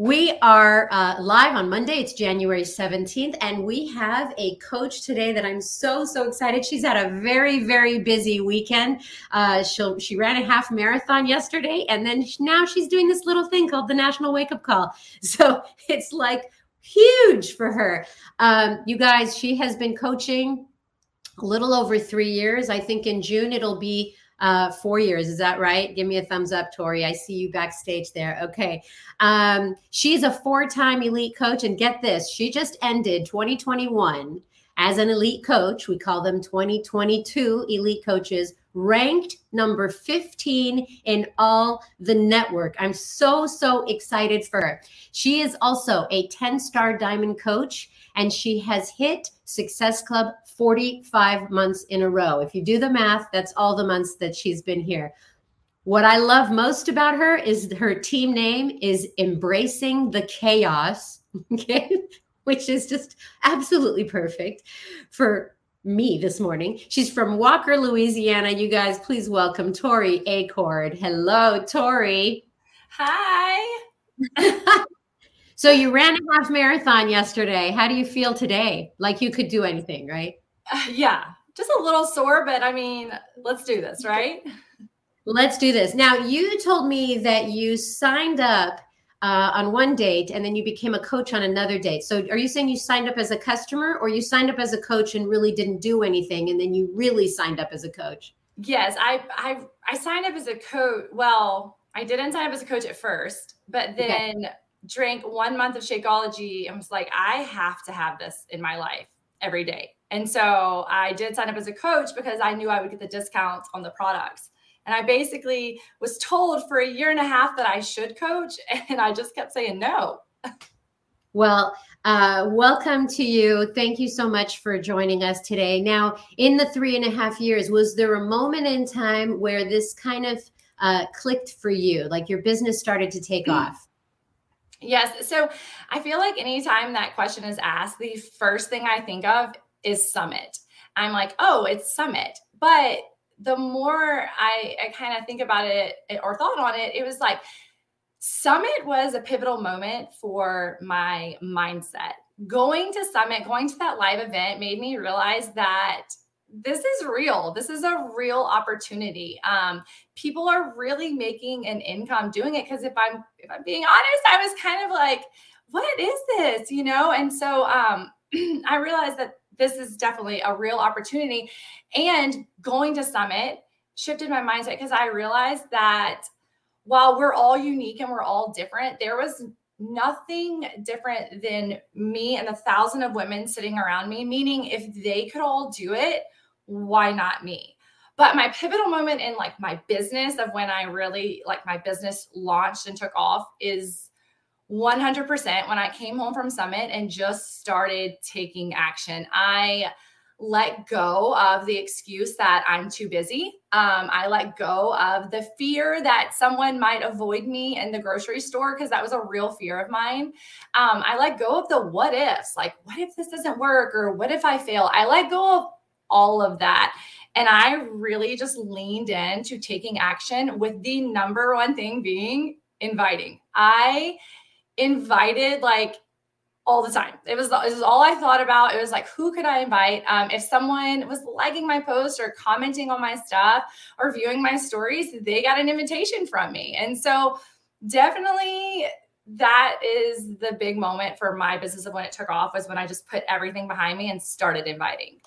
We are uh, live on Monday. It's January 17th, and we have a coach today that I'm so, so excited. She's had a very, very busy weekend. Uh, she she ran a half marathon yesterday, and then now she's doing this little thing called the National Wake Up Call. So it's like huge for her. Um, you guys, she has been coaching a little over three years. I think in June it'll be uh, four years. Is that right? Give me a thumbs up, Tori. I see you backstage there. Okay. Um, she's a four time elite coach. And get this, she just ended 2021 as an elite coach. We call them 2022 elite coaches, ranked number 15 in all the network. I'm so, so excited for her. She is also a 10 star diamond coach and she has hit Success Club 45 months in a row. If you do the math, that's all the months that she's been here. What I love most about her is her team name is Embracing the Chaos, okay? Which is just absolutely perfect for me this morning. She's from Walker, Louisiana. You guys, please welcome Tori Acord. Hello, Tori. Hi. So you ran a half marathon yesterday. How do you feel today? Like you could do anything, right? Uh, yeah, just a little sore, but I mean, let's do this, right? Let's do this. Now, you told me that you signed up uh, on one date and then you became a coach on another date. So, are you saying you signed up as a customer or you signed up as a coach and really didn't do anything and then you really signed up as a coach? Yes, I I I signed up as a coach. Well, I didn't sign up as a coach at first, but then okay drank one month of Shakeology and was like, I have to have this in my life every day. And so I did sign up as a coach because I knew I would get the discounts on the products. And I basically was told for a year and a half that I should coach. And I just kept saying no. Well, uh, welcome to you. Thank you so much for joining us today. Now, in the three and a half years, was there a moment in time where this kind of uh, clicked for you? Like your business started to take off? Yes. So I feel like anytime that question is asked, the first thing I think of is summit. I'm like, oh, it's summit. But the more I, I kind of think about it or thought on it, it was like summit was a pivotal moment for my mindset. Going to summit, going to that live event made me realize that this is real. This is a real opportunity. Um, people are really making an income doing it because if I'm if I'm being honest, I was kind of like, what is this? You know, and so um, I realized that this is definitely a real opportunity. And going to summit shifted my mindset because I realized that while we're all unique and we're all different, there was nothing different than me and the thousand of women sitting around me. Meaning, if they could all do it, why not me? But my pivotal moment in like my business of when I really like my business launched and took off is 100% when I came home from Summit and just started taking action. I let go of the excuse that I'm too busy. Um, I let go of the fear that someone might avoid me in the grocery store because that was a real fear of mine. Um, I let go of the what ifs, like, what if this doesn't work or what if I fail? I let go of all of that. And I really just leaned into taking action with the number one thing being inviting. I invited like all the time. It was, it was all I thought about. It was like, who could I invite? Um, if someone was liking my post or commenting on my stuff or viewing my stories, they got an invitation from me. And so, definitely, that is the big moment for my business of when it took off was when I just put everything behind me and started inviting.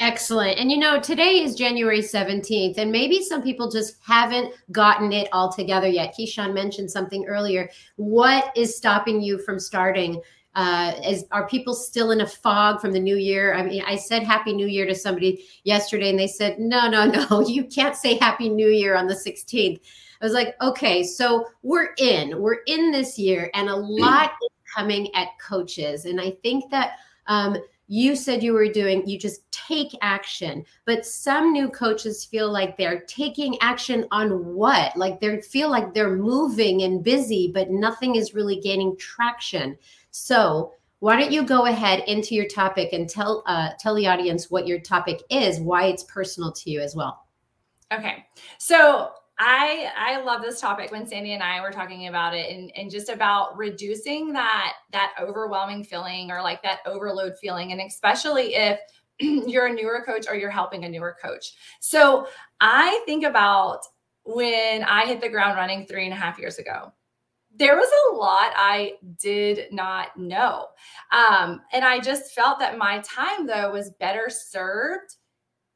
Excellent. And you know, today is January 17th, and maybe some people just haven't gotten it all together yet. Keyshawn mentioned something earlier. What is stopping you from starting? Uh, is are people still in a fog from the new year? I mean, I said Happy New Year to somebody yesterday, and they said, No, no, no, you can't say Happy New Year on the 16th. I was like, okay, so we're in, we're in this year, and a lot is coming at coaches. And I think that um, you said you were doing you just take action. But some new coaches feel like they're taking action on what? Like they feel like they're moving and busy but nothing is really gaining traction. So why don't you go ahead into your topic and tell uh, tell the audience what your topic is why it's personal to you as well. Okay. So I I love this topic when Sandy and I were talking about it and, and just about reducing that that overwhelming feeling or like that overload feeling. And especially if you're a newer coach or you're helping a newer coach. So I think about when I hit the ground running three and a half years ago. There was a lot I did not know. Um, and I just felt that my time, though, was better served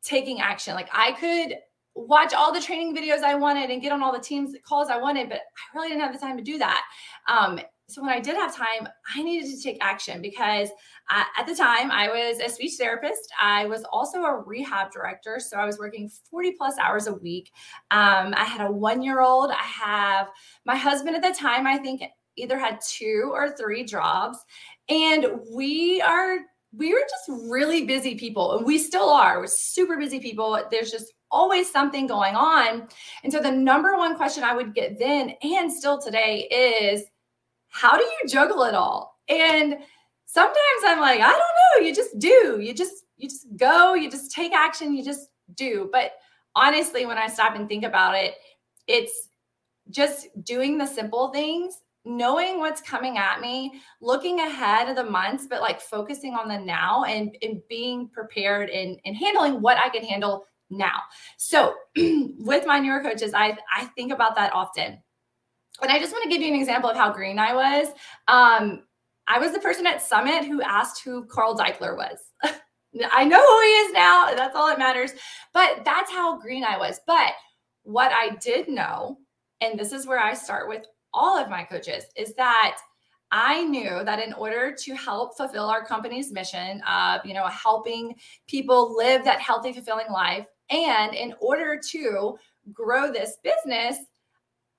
taking action. Like I could watch all the training videos I wanted and get on all the teams calls I wanted, but I really didn't have the time to do that. Um, so when I did have time, I needed to take action because I, at the time I was a speech therapist. I was also a rehab director, so I was working 40 plus hours a week. Um, I had a one year old. I have my husband at the time. I think either had two or three jobs, and we are we were just really busy people and we still are we're super busy people there's just always something going on. And so the number one question i would get then and still today is how do you juggle it all? And sometimes i'm like i don't know you just do you just you just go you just take action you just do. But honestly when i stop and think about it it's just doing the simple things knowing what's coming at me, looking ahead of the months, but like focusing on the now and, and being prepared and, and handling what I can handle now. So with my newer coaches, I, I think about that often. And I just want to give you an example of how green I was. Um, I was the person at Summit who asked who Carl Daikeler was. I know who he is now. That's all that matters. But that's how green I was. But what I did know, and this is where I start with all of my coaches is that I knew that in order to help fulfill our company's mission of, you know, helping people live that healthy, fulfilling life, and in order to grow this business,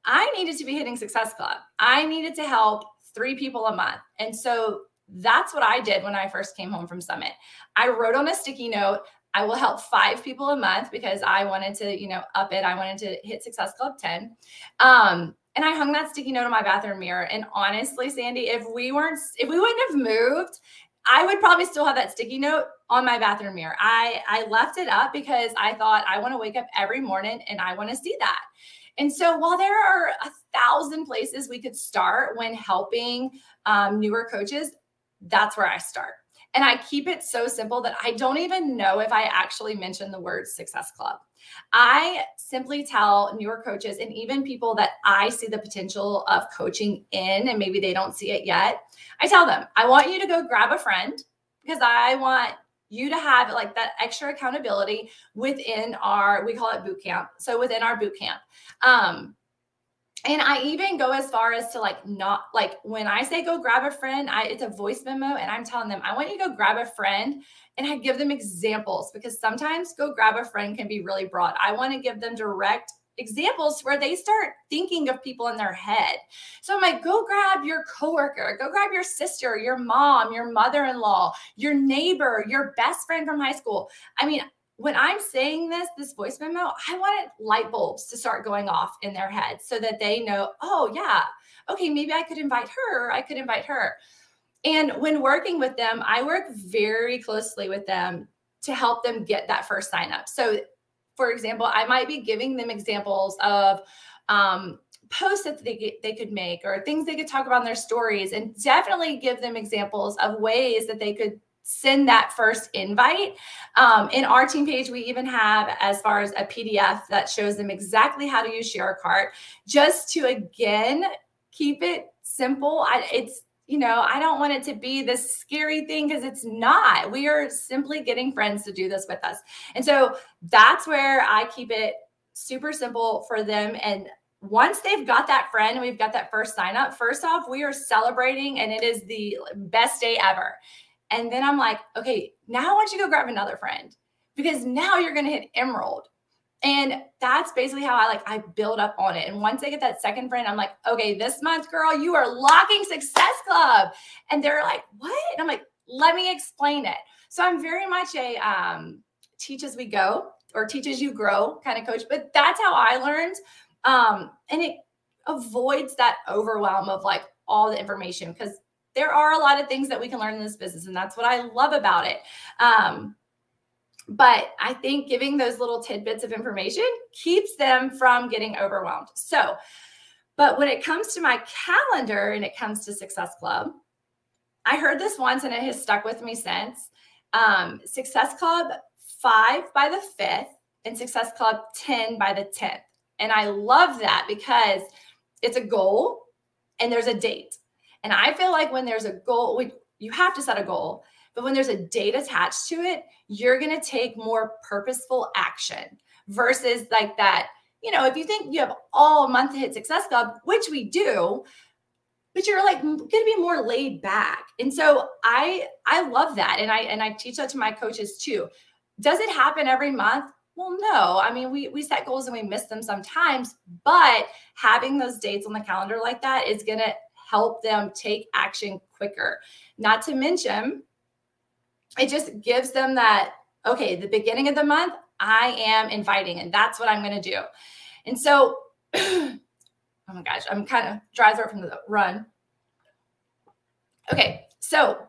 I needed to be hitting Success Club. I needed to help three people a month. And so that's what I did when I first came home from Summit. I wrote on a sticky note, I will help five people a month because I wanted to, you know, up it. I wanted to hit Success Club 10. Um, and I hung that sticky note on my bathroom mirror. And honestly, Sandy, if we weren't, if we wouldn't have moved, I would probably still have that sticky note on my bathroom mirror. I I left it up because I thought I want to wake up every morning and I want to see that. And so while there are a thousand places we could start when helping um, newer coaches, that's where I start. And I keep it so simple that I don't even know if I actually mention the word success club. I simply tell newer coaches and even people that I see the potential of coaching in and maybe they don't see it yet. I tell them, I want you to go grab a friend because I want you to have like that extra accountability within our we call it boot camp so within our boot camp um and I even go as far as to like not like when I say go grab a friend, I it's a voice memo and I'm telling them I want you to go grab a friend and I give them examples because sometimes go grab a friend can be really broad. I want to give them direct examples where they start thinking of people in their head. So I'm like, go grab your coworker, go grab your sister, your mom, your mother-in-law, your neighbor, your best friend from high school. I mean, when I'm saying this, this voice memo, I wanted light bulbs to start going off in their heads so that they know, oh, yeah, okay, maybe I could invite her, I could invite her. And when working with them, I work very closely with them to help them get that first sign up. So, for example, I might be giving them examples of um, posts that they, they could make or things they could talk about in their stories, and definitely give them examples of ways that they could send that first invite. Um, in our team page, we even have as far as a PDF that shows them exactly how to use ShareCart, just to again keep it simple. I, it's you know, I don't want it to be this scary thing because it's not. We are simply getting friends to do this with us. And so that's where I keep it super simple for them. And once they've got that friend, we've got that first sign up. First off, we are celebrating and it is the best day ever. And then I'm like, okay, now I want you to go grab another friend because now you're going to hit emerald. And that's basically how I like I build up on it. And once I get that second friend, I'm like, okay, this month, girl, you are locking Success Club. And they're like, what? And I'm like, let me explain it. So I'm very much a um, teach as we go or teach as you grow kind of coach. But that's how I learned. Um, and it avoids that overwhelm of like all the information because there are a lot of things that we can learn in this business, and that's what I love about it. Um, but I think giving those little tidbits of information keeps them from getting overwhelmed. So, but when it comes to my calendar and it comes to Success Club, I heard this once and it has stuck with me since. Um, Success Club five by the fifth and Success Club 10 by the 10th. And I love that because it's a goal and there's a date. And I feel like when there's a goal, we, you have to set a goal, but when there's a date attached to it, you're going to take more purposeful action versus like that. You know, if you think you have all month to hit Success Club, which we do, but you're like going to be more laid back. And so I I love that and I and I teach that to my coaches too. Does it happen every month? Well, no. I mean, we we set goals and we miss them sometimes, but having those dates on the calendar like that is going to help them take action quicker. Not to mention, it just gives them that okay, the beginning of the month, I am inviting, and that's what I'm going to do. And so, oh my gosh, I'm kind of dry throat from the run. Okay, so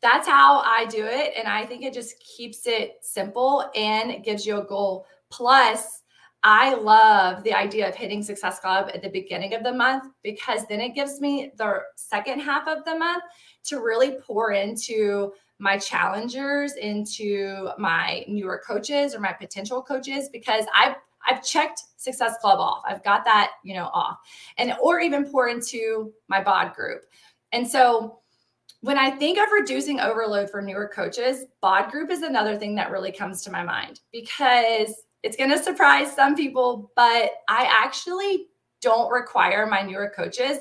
that's how I do it. And I think it just keeps it simple and gives you a goal. Plus, I love the idea of hitting Success Club at the beginning of the month because then it gives me the second half of the month to really pour into my challengers, into my newer coaches or my potential coaches because I've I've checked Success Club off. I've got that, you know, off. And or even pour into my bod group. And so when I think of reducing overload for newer coaches, bod group is another thing that really comes to my mind because it's going to surprise some people, but I actually don't require my newer coaches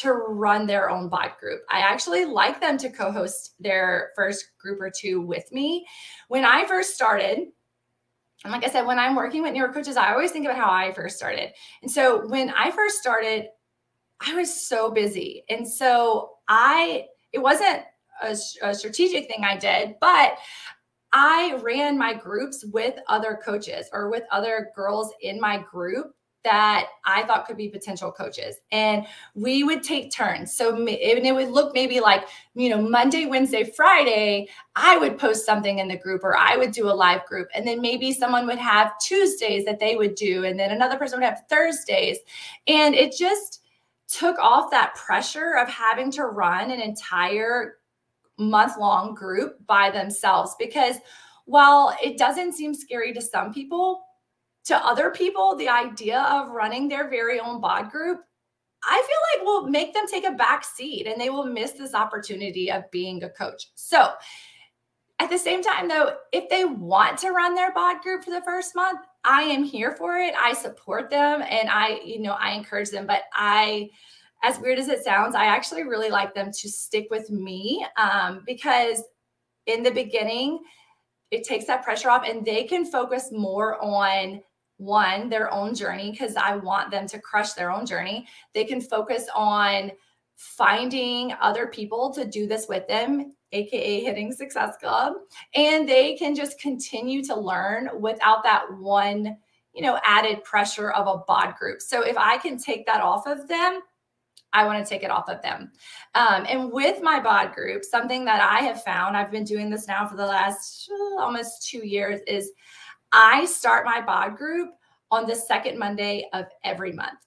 to run their own bod group. I actually like them to co host their first group or two with me. When I first started, and like I said, when I'm working with newer coaches, I always think about how I first started. And so when I first started, I was so busy. And so I it wasn't a, a strategic thing I did, but I ran my groups with other coaches or with other girls in my group that I thought could be potential coaches. And we would take turns. So and it would look maybe like, you know, Monday, Wednesday, Friday, I would post something in the group or I would do a live group. And then maybe someone would have Tuesdays that they would do. And then another person would have Thursdays. And it just, took off that pressure of having to run an entire month long group by themselves because while it doesn't seem scary to some people, to other people, the idea of running their very own bod group, I feel like will make them take a back seat and they will miss this opportunity of being a coach. So, at the same time, though, if they want to run their bod group for the first month, I am here for it. I support them and I, you know, I encourage them. But I, as weird as it sounds, I actually really like them to stick with me um, because in the beginning, it takes that pressure off and they can focus more on one, their own journey, because I want them to crush their own journey. They can focus on finding other people to do this with them aka hitting success club and they can just continue to learn without that one you know added pressure of a bod group so if i can take that off of them I want to take it off of them. Um, and with my bod group, something that I have found, I've been doing this now for the last uh, almost two years, is I start my bod group on the second Monday of every month.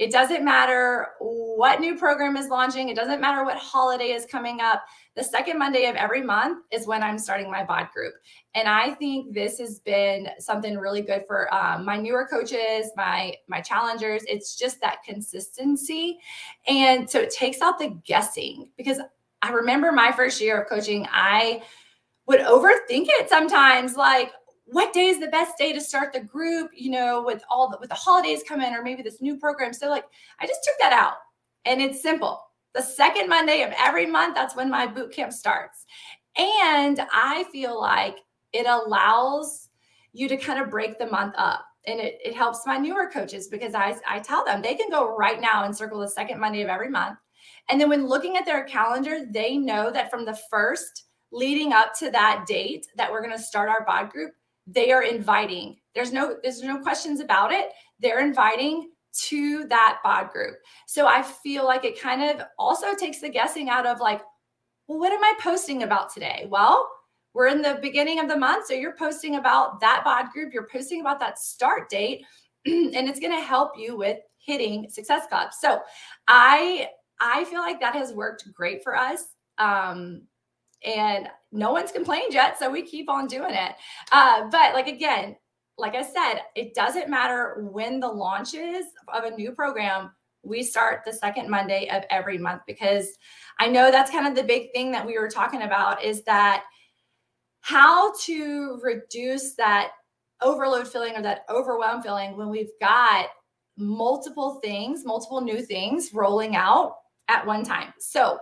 It doesn't matter what new program is launching, it doesn't matter what holiday is coming up. The second Monday of every month is when I'm starting my bod group. And I think this has been something really good for um, my newer coaches, my my challengers. It's just that consistency. And so it takes out the guessing because I remember my first year of coaching, I would overthink it sometimes like what day is the best day to start the group you know with all the with the holidays coming or maybe this new program. So like i just took that out and it's simple. The second monday of every month that's when my boot camp starts. And i feel like it allows you to kind of break the month up and it, it helps my newer coaches because I, I tell them they can go right now and circle the second monday of every month. And then when looking at their calendar they know that from the first leading up to that date that we're going to start our bod group they are inviting. There's no there's no questions about it. They're inviting to that bod group. So I feel like it kind of also takes the guessing out of like, well, what am I posting about today? Well, we're in the beginning of the month. So you're posting about that bod group, you're posting about that start date, and it's going to help you with hitting success club. So I I feel like that has worked great for us. Um, and no one's complained yet, so we keep on doing it. Uh, but like again, like I said, it doesn't matter when the launch is of a new program. We start the second Monday of every month because I know that's kind of the big thing that we were talking about is that how to reduce that overload feeling or that overwhelm feeling when we've got multiple things, multiple new things rolling out at one time. So,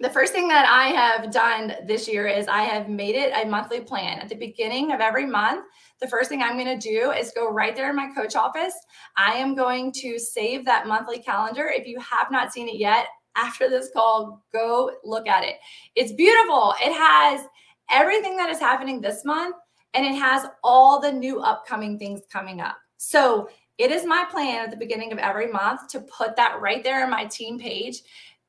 the first thing that I have done this year is I have made it a monthly plan. At the beginning of every month, the first thing I'm going to do is go right there in my coach office. I am going to save that monthly calendar. If you have not seen it yet, after this call, go look at it. It's beautiful. It has everything that is happening this month and it has all the new upcoming things coming up. So it is my plan at the beginning of every month to put that right there in my team page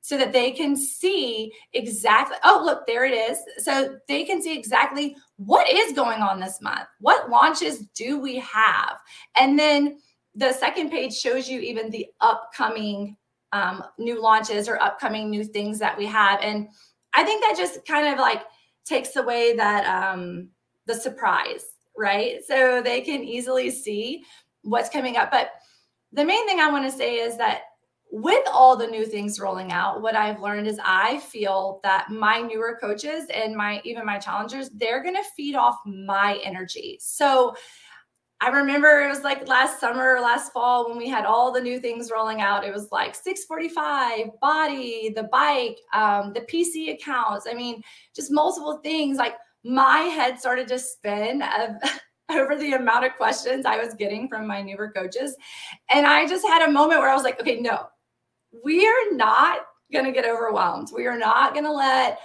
so that they can see exactly oh look there it is. So they can see exactly what is going on this month what launches do we have? And then the second page shows you even the upcoming um, new launches or upcoming new things that we have. And i think that just kind of like takes away that um, the surprise right? So they can easily see what's coming up. But the main thing I want to say is that with all the new things rolling out, what I've learned is I feel that my newer coaches and my even my challengers, they're going to feed off my energy. So I remember it was like last summer or last fall when we had all the new things rolling out. It was like 645, BODi, the bike, um, the PC accounts. I mean, just multiple things. Like my head started to spin of over the amount of questions I was getting from my newer coaches. And I just had a moment where I was like, okay, no, we are not going to get overwhelmed. We are not going to let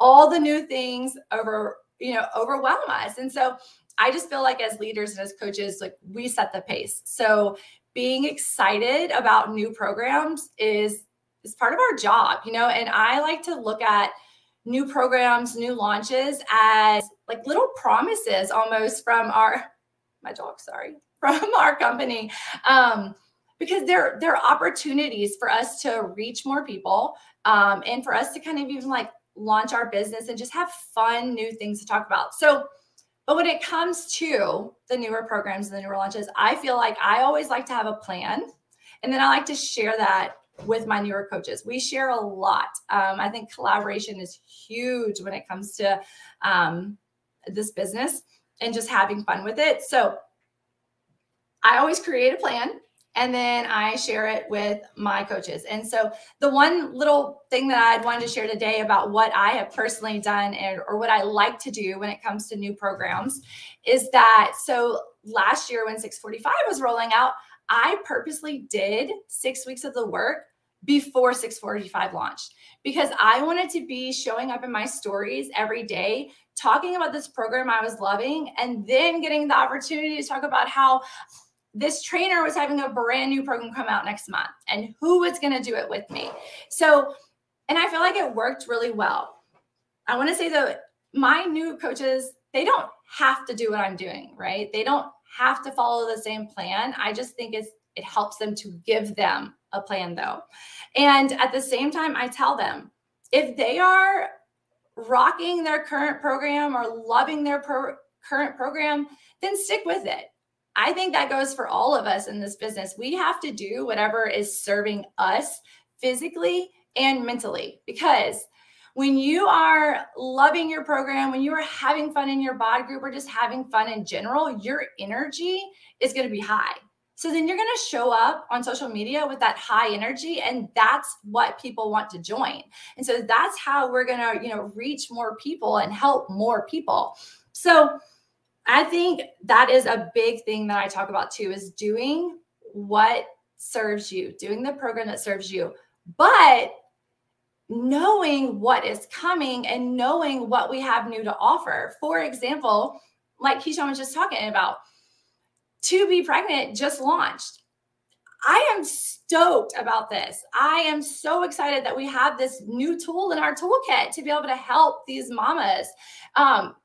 all the new things over, you know, overwhelm us. And so I just feel like as leaders and as coaches, like we set the pace. So being excited about new programs is is part of our job, you know, and I like to look at new programs, new launches as like little promises almost from our my dog, sorry, from our company. Um, because there there are opportunities for us to reach more people um, and for us to kind of even like launch our business and just have fun new things to talk about. So but when it comes to the newer programs and the newer launches, I feel like I always like to have a plan. And then I like to share that with my newer coaches. We share a lot. Um, I think collaboration is huge when it comes to um, this business and just having fun with it. So I always create a plan and then I share it with my coaches. And so the one little thing that I'd wanted to share today about what I have personally done and, or what I like to do when it comes to new programs is that so last year when 645 was rolling out, I purposely did six weeks of the work before 645 launched because I wanted to be showing up in my stories every day, talking about this program I was loving, and then getting the opportunity to talk about how this trainer was having a brand new program come out next month and who was going to do it with me. So, and I feel like it worked really well. I want to say that my new coaches, they don't have to do what I'm doing, right? They don't have to follow the same plan. I just think it's it helps them to give them a plan though. And at the same time, I tell them if they are rocking their current program or loving their pro- current program, then stick with it. I think that goes for all of us in this business. We have to do whatever is serving us physically and mentally because when you are loving your program, when you are having fun in your bod group or just having fun in general, your energy is going to be high. So then you're going to show up on social media with that high energy and that's what people want to join. And so that's how we're going to, you know, reach more people and help more people. So I think that is a big thing that I talk about too is doing what serves you, doing the program that serves you. But knowing what is coming and knowing what we have new to offer. For example, like Keyshawn was just talking about, 2B Pregnant just launched. I am stoked about this. I am so excited that we have this new tool in our toolkit to be able to help these mamas. Um,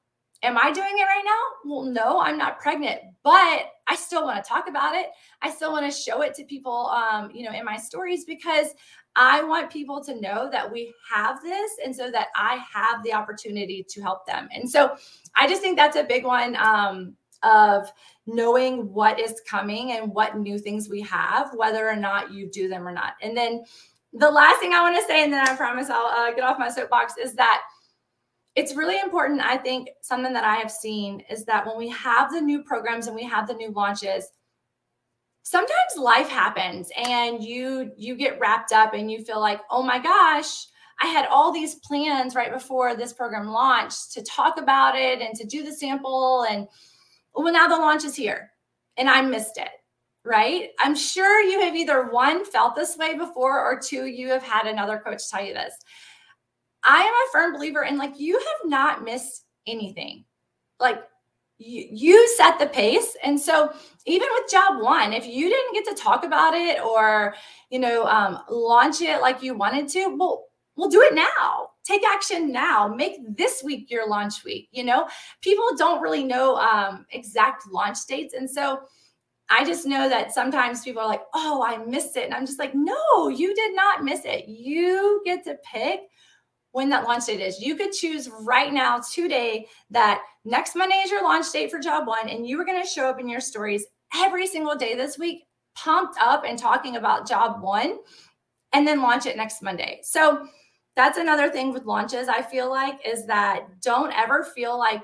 am I doing it right now? Well, no, I'm not pregnant, but I still want to talk about it. I still want to show it to people, um, you know, in my stories because I want people to know that we have this and so that I have the opportunity to help them. And so I just think that's a big one um, of knowing what is coming and what new things we have, whether or not you do them or not. And then the last thing I want to say, and then I promise I'll uh, get off my soapbox, is that it's really important. I think something that I have seen is that when we have the new programs and we have the new launches, sometimes life happens and you you get wrapped up and you feel like oh my gosh i had all these plans right before this program launched to talk about it and to do the sample and oh, well now the launch is here and i missed it right i'm sure you have either one felt this way before or two you have had another coach tell you this i am a firm believer in like you have not missed anything. Like you, you set the pace. And so even with job one if you didn't get to talk about it or you know um, launch it like you wanted to well we'll do it now. Take action now. Make this week your launch week you know? People don't really know um, exact launch dates. And so i just know that sometimes people are like oh i missed it. And i'm just like no you did not miss it. You get to pick when that launch date is. You could choose right now, today, that next Monday is your launch date for job one, and you are going to show up in your stories every single day this week, pumped up and talking about job one, and then launch it next Monday. So that's another thing with launches, I feel like, is that don't ever feel like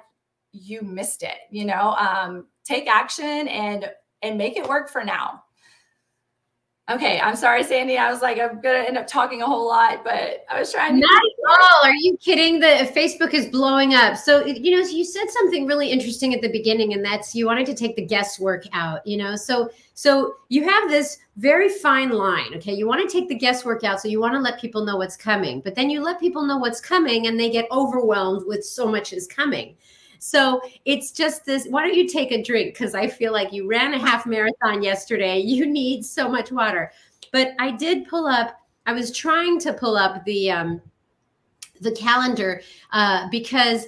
you missed it. You know, um, take action and and make it work for now. Okay, I'm sorry, Sandy. I was like, I'm gonna end up talking a whole lot, but I was trying. To Not at all. Are you kidding? The Facebook is blowing up. So you know, you said something really interesting at the beginning, and that's you wanted to take the guesswork out. You know, so so you have this very fine line. Okay, you want to take the guesswork out, so you want to let people know what's coming, but then you let people know what's coming, and they get overwhelmed with so much is coming. So it's just this. Why don't you take a drink? Because I feel like you ran a half marathon yesterday. You need so much water. But I did pull up. I was trying to pull up the um, the calendar uh, because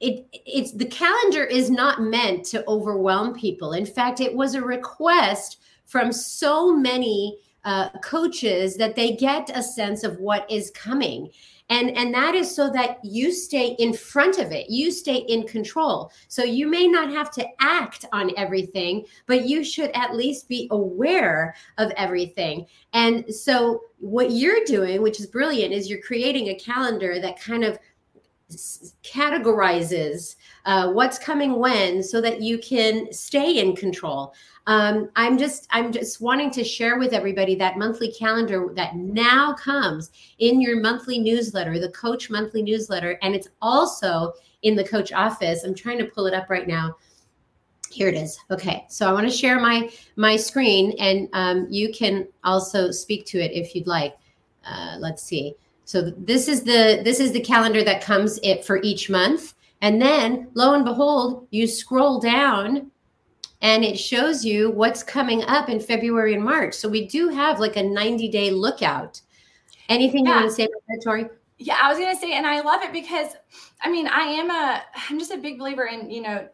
it it's the calendar is not meant to overwhelm people. In fact, it was a request from so many uh, coaches that they get a sense of what is coming and and that is so that you stay in front of it. You stay in control. So you may not have to act on everything but you should at least be aware of everything. And so what you're doing which is brilliant is you're creating a calendar that kind of categorizes uh, what's coming when so that you can stay in control um, i'm just i'm just wanting to share with everybody that monthly calendar that now comes in your monthly newsletter the coach monthly newsletter and it's also in the coach office. I'm trying to pull it up right now. Here it is. Okay so i want to share my my screen and um, you can also speak to it if you'd like. Uh, let's see. So this is the this is the calendar that comes it for each month. And then lo and behold you scroll down and it shows you what's coming up in February and March. So we do have like a 90 day lookout. Anything yeah. you want to say about that, Tori? Yeah, I was gonna say, and I love it because I mean, I am a I'm just a big believer in, you know,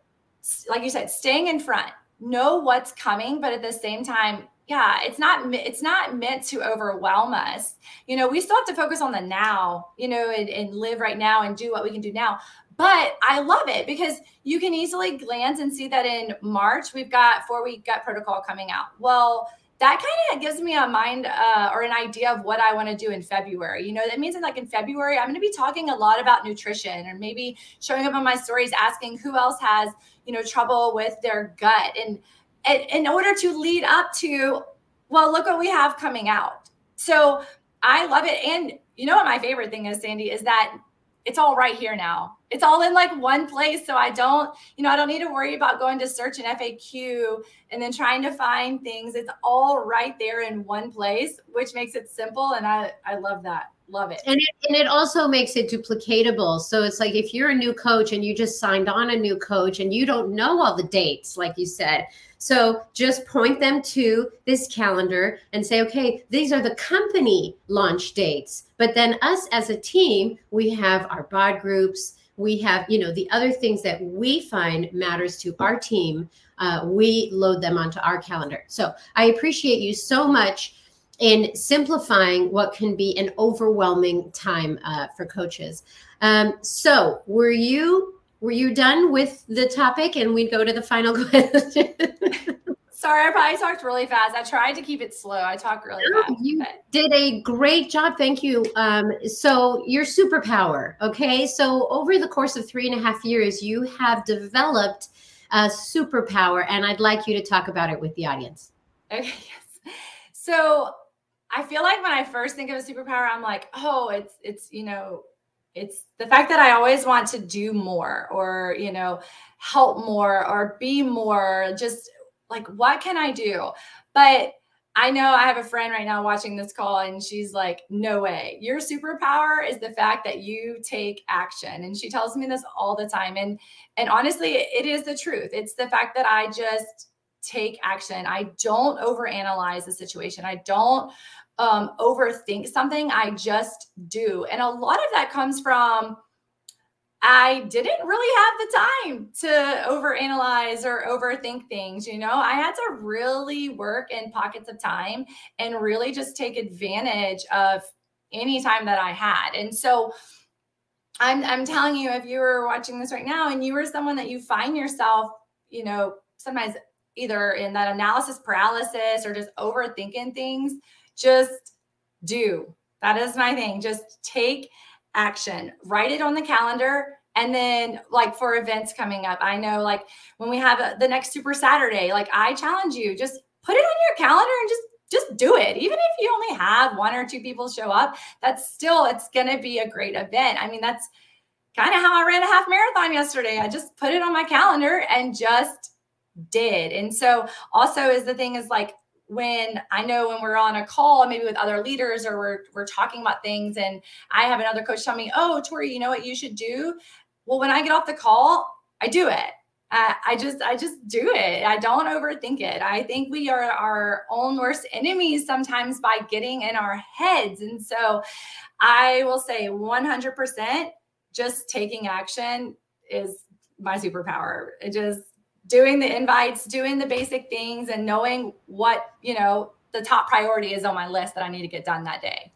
like you said, staying in front, know what's coming, but at the same time, yeah, it's not it's not meant to overwhelm us. You know, we still have to focus on the now, you know, and, and live right now and do what we can do now. But I love it because you can easily glance and see that in March, we've got four week gut protocol coming out. Well, that kind of gives me a mind uh, or an idea of what I want to do in February. You know, that means that like in February, I'm going to be talking a lot about nutrition or maybe showing up on my stories asking who else has, you know, trouble with their gut. And, and in order to lead up to, well, look what we have coming out. So I love it. And you know what my favorite thing is, Sandy, is that it's all right here now. It's all in like one place. So I don't, you know, I don't need to worry about going to search an FAQ and then trying to find things. It's all right there in one place, which makes it simple. And I, I love that. love it. And, it. and it also makes it duplicatable. So it's like if you're a new coach and you just signed on a new coach and you don't know all the dates, like you said. So just point them to this calendar and say, okay, these are the company launch dates. But then us as a team, we have our bod groups, we have you know the other things that we find matters to our team uh, we load them onto our calendar so i appreciate you so much in simplifying what can be an overwhelming time uh, for coaches. Um, so, were you were you done with the topic, and we'd go to the final question? Sorry, I probably talked really fast. I tried to keep it slow. I talk really fast. You but. did a great job. Thank you. Um, so, your superpower. Okay. So, over the course of three and a half years, you have developed a superpower, and I'd like you to talk about it with the audience. Okay. Yes. So, I feel like when I first think of a superpower, I'm like, oh, it's it's you know, it's the fact that I always want to do more or you know, help more or be more. Just like, what can I do? But I know I have a friend right now watching this call and she's like, no way. Your superpower is the fact that you take action. And she tells me this all the time. And and honestly, it is the truth. It's the fact that I just take action. I don't overanalyze the situation. I don't um, overthink something. I just do. And a lot of that comes from I didn't really have the time to overanalyze or overthink things. You know, I had to really work in pockets of time and really just take advantage of any time that I had. And so, I'm, I'm telling you, if you were watching this right now and you were someone that you find yourself, you know, sometimes either in that analysis paralysis or just overthinking things, just do. That is my thing. Just take action, write it on the calendar. And then, like for events coming up, I know like when we have a, the next Super Saturday, like I challenge you, just put it on your calendar and just just do it. Even if you only have one or two people show up, that's still it's going to be a great event. I mean, that's kind of how I ran a half marathon yesterday. I just put it on my calendar and just did. And so also is the thing is like when I know when we're on a call, maybe with other leaders or we're we're talking about things, and I have another coach tell me, "Oh, Tori, you know what you should do?" Well, when I get off the call, I do it. Uh, I just I just do it. I don't overthink it. I think we are our own worst enemies sometimes by getting in our heads, and so I will say 100% just taking action is my superpower. It just doing the invites, doing the basic things, and knowing what, you know, the top priority is on my list that I need to get done that day.